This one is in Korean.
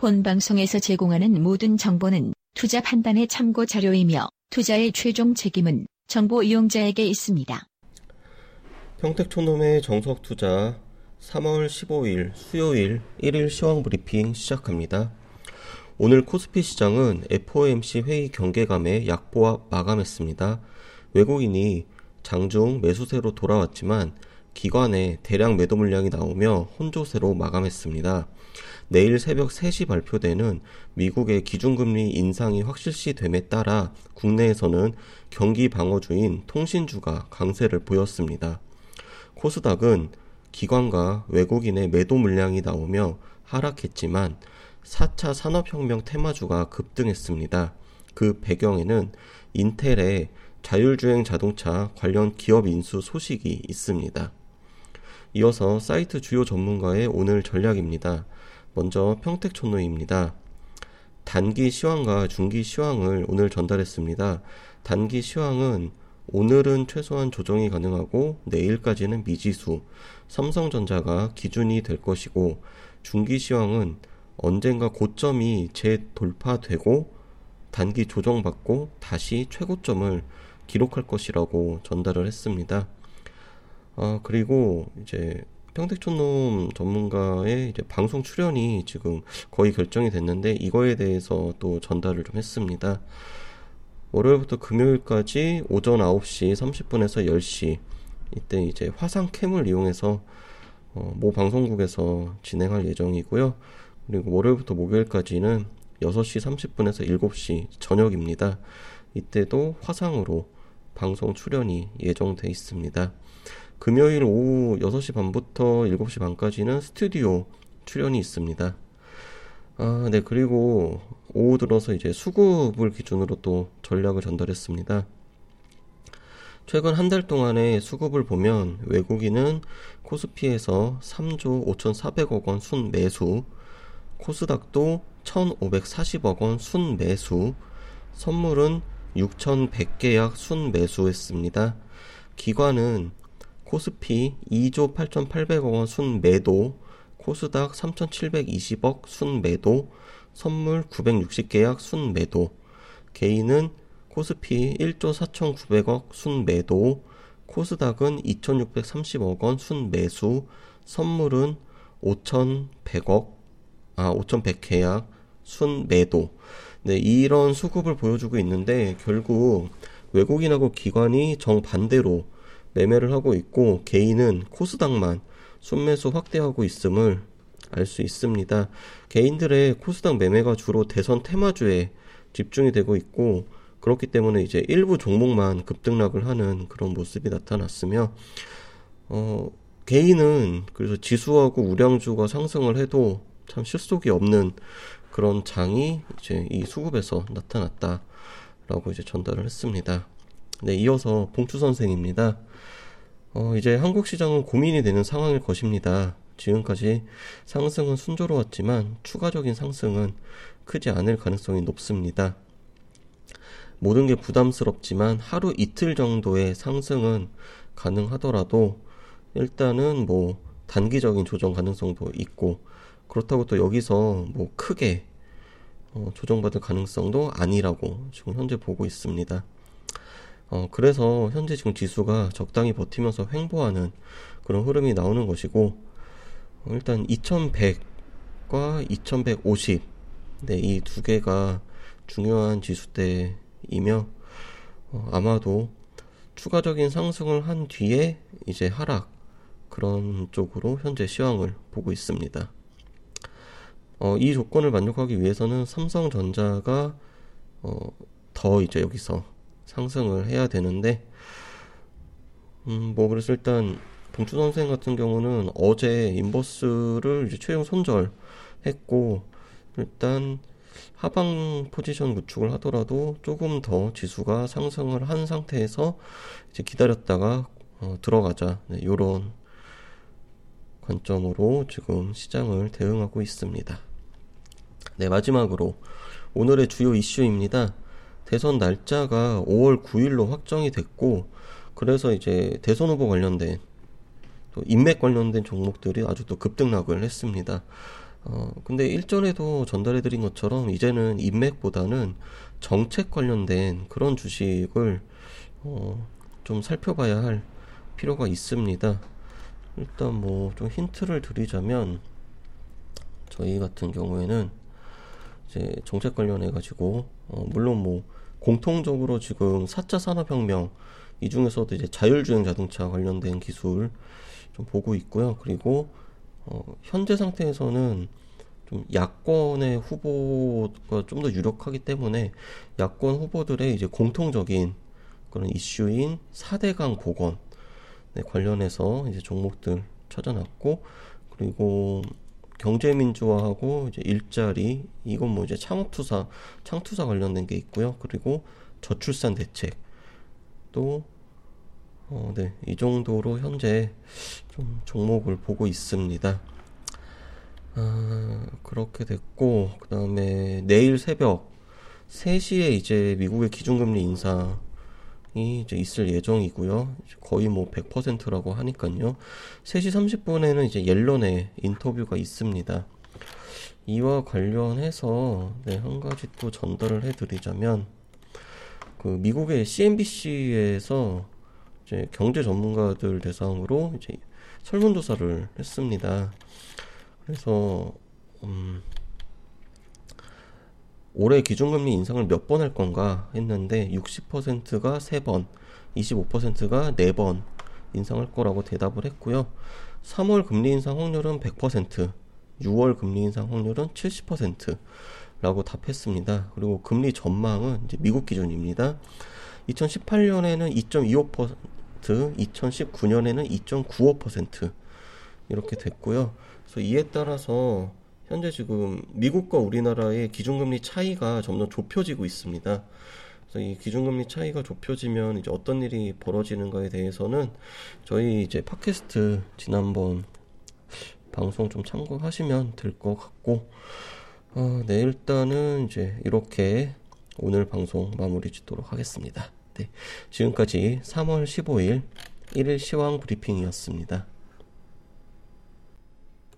본 방송에서 제공하는 모든 정보는 투자 판단의 참고 자료이며 투자의 최종 책임은 정보 이용자에게 있습니다. 평택촌놈의 정석 투자 3월 15일 수요일 1일 시황 브리핑 시작합니다. 오늘 코스피 시장은 FOMC 회의 경계감에 약보합 마감했습니다. 외국인이 장중 매수세로 돌아왔지만 기관에 대량 매도 물량이 나오며 혼조세로 마감했습니다. 내일 새벽 3시 발표되는 미국의 기준금리 인상이 확실시 됨에 따라 국내에서는 경기 방어주인 통신주가 강세를 보였습니다. 코스닥은 기관과 외국인의 매도 물량이 나오며 하락했지만 4차 산업혁명 테마주가 급등했습니다. 그 배경에는 인텔의 자율주행 자동차 관련 기업 인수 소식이 있습니다. 이어서 사이트 주요 전문가의 오늘 전략입니다. 먼저 평택촌노입니다. 단기 시황과 중기 시황을 오늘 전달했습니다. 단기 시황은 오늘은 최소한 조정이 가능하고 내일까지는 미지수, 삼성전자가 기준이 될 것이고 중기 시황은 언젠가 고점이 재돌파되고 단기 조정받고 다시 최고점을 기록할 것이라고 전달을 했습니다. 아, 그리고 이제 평택촌놈 전문가의 이제 방송 출연이 지금 거의 결정이 됐는데 이거에 대해서 또 전달을 좀 했습니다. 월요일부터 금요일까지 오전 9시 30분에서 10시 이때 이제 화상 캠을 이용해서 어, 모 방송국에서 진행할 예정이고요. 그리고 월요일부터 목요일까지는 6시 30분에서 7시 저녁입니다. 이때도 화상으로 방송 출연이 예정돼 있습니다. 금요일 오후 6시 반부터 7시 반까지는 스튜디오 출연이 있습니다. 아, 네, 그리고 오후 들어서 이제 수급을 기준으로 또 전략을 전달했습니다. 최근 한 달 동안의 수급을 보면 외국인은 코스피에서 3조 5,400억 원 순 매수, 코스닥도 1,540억 원 순 매수, 선물은 6,100계약 순 매수했습니다. 기관은 코스피 2조 8,800억 원 순 매도, 코스닥 3,720억 순 매도, 선물 960계약 순 매도, 개인은 코스피 1조 4,900억 순 매도, 코스닥은 2,630억 원 순 매수, 선물은 5,100억, 아, 5,100 계약 순 매도. 네, 이런 수급을 보여주고 있는데 결국 외국인하고 기관이 정반대로 매매를 하고 있고 개인은 코스닥만 순매수 확대하고 있음을 알 수 있습니다. 개인들의 코스닥 매매가 주로 대선 테마주에 집중이 되고 있고 그렇기 때문에 이제 일부 종목만 급등락을 하는 그런 모습이 나타났으며 어, 개인은 그래서 지수하고 우량주가 상승을 해도 참 실속이 없는 그런 장이 이제 이 수급에서 나타났다라고 이제 전달을 했습니다. 네, 이어서 봉추 선생입니다. 어, 이제 한국 시장은 고민이 되는 상황일 것입니다. 지금까지 상승은 순조로웠지만 추가적인 상승은 크지 않을 가능성이 높습니다. 모든 게 부담스럽지만 하루 이틀 정도의 상승은 가능하더라도 일단은 뭐 단기적인 조정 가능성도 있고 그렇다고 또 여기서 뭐 크게 어, 조정받을 가능성도 아니라고 지금 현재 보고 있습니다. 어, 그래서 현재 지금 지수가 적당히 버티면서 횡보하는 그런 흐름이 나오는 것이고, 어, 일단 2100과 2150, 네, 이 두 개가 중요한 지수대이며, 어, 아마도 추가적인 상승을 한 뒤에 이제 하락, 그런 쪽으로 현재 시황을 보고 있습니다. 어, 이 조건을 만족하기 위해서는 삼성전자가 어, 더 이제 여기서 상승을 해야 되는데 음, 뭐 그래서 일단 봉추 선생 같은 경우는 어제 인버스를 이제 최종 손절했고 일단 하방 포지션 구축을 하더라도 조금 더 지수가 상승을 한 상태에서 이제 기다렸다가 어, 들어가자 네, 이런 관점으로 지금 시장을 대응하고 있습니다. 네 마지막으로 오늘의 주요 이슈입니다. 대선 날짜가 5월 9일로 확정이 됐고 그래서 이제 대선 후보 관련된 또 인맥 관련된 종목들이 아주 또 급등락을 했습니다. 어, 근데 일전에도 전달해드린 것처럼 이제는 인맥보다는 정책 관련된 그런 주식을 어, 좀 살펴봐야 할 필요가 있습니다. 일단 뭐 좀 힌트를 드리자면 저희 같은 경우에는 이제 정책 관련해 가지고 어, 물론 뭐 공통적으로 지금 4차 산업혁명 이 중에서도 이제 자율주행 자동차 관련된 기술 좀 보고 있고요. 그리고 어, 현재 상태에서는 좀 야권의 후보가 좀 더 유력하기 때문에 야권 후보들의 이제 공통적인 그런 이슈인 4대강 복원 네, 관련해서 이제 종목들 찾아놨고 그리고 경제 민주화하고 이제 일자리 이건 뭐 이제 창업투사 창투사 관련된 게 있고요. 그리고 저출산 대책 또 어, 네, 이 정도로 현재 좀 종목을 보고 있습니다. 아, 그렇게 됐고, 그 다음에 내일 새벽 3시에 이제 미국의 기준금리 인상이 이제 있을 예정이고요. 거의 뭐 100%라고 하니까요. 3시 30분에는 이제 옐런의 인터뷰가 있습니다. 이와 관련해서 네, 한 가지 또 전달을 해드리자면, 그 미국의 CNBC에서 이제 경제 전문가들 대상으로 이제 설문조사를 했습니다. 그래서 음, 올해 기준금리 인상을 몇 번 할 건가 했는데 60%가 3번, 25%가 4번 인상할 거라고 대답을 했고요. 3월 금리 인상 확률은 100%, 6월 금리 인상 확률은 70%라고 답했습니다. 그리고 금리 전망은 이제 미국 기준입니다. 2018년에는 2.25%, 2019년에는 2.95% 이렇게 됐고요. 그래서 이에 따라서 현재 지금 미국과 우리나라의 기준금리 차이가 점점 좁혀지고 있습니다. 그래서 이 기준금리 차이가 좁혀지면 이제 어떤 일이 벌어지는가에 대해서는 저희 이제 팟캐스트 지난번 방송 좀 참고하시면 될 것 같고, 어, 네, 일단은 이제 이렇게 오늘 방송 마무리 짓도록 하겠습니다. 네, 지금까지 3월 15일 1일 시황 브리핑이었습니다.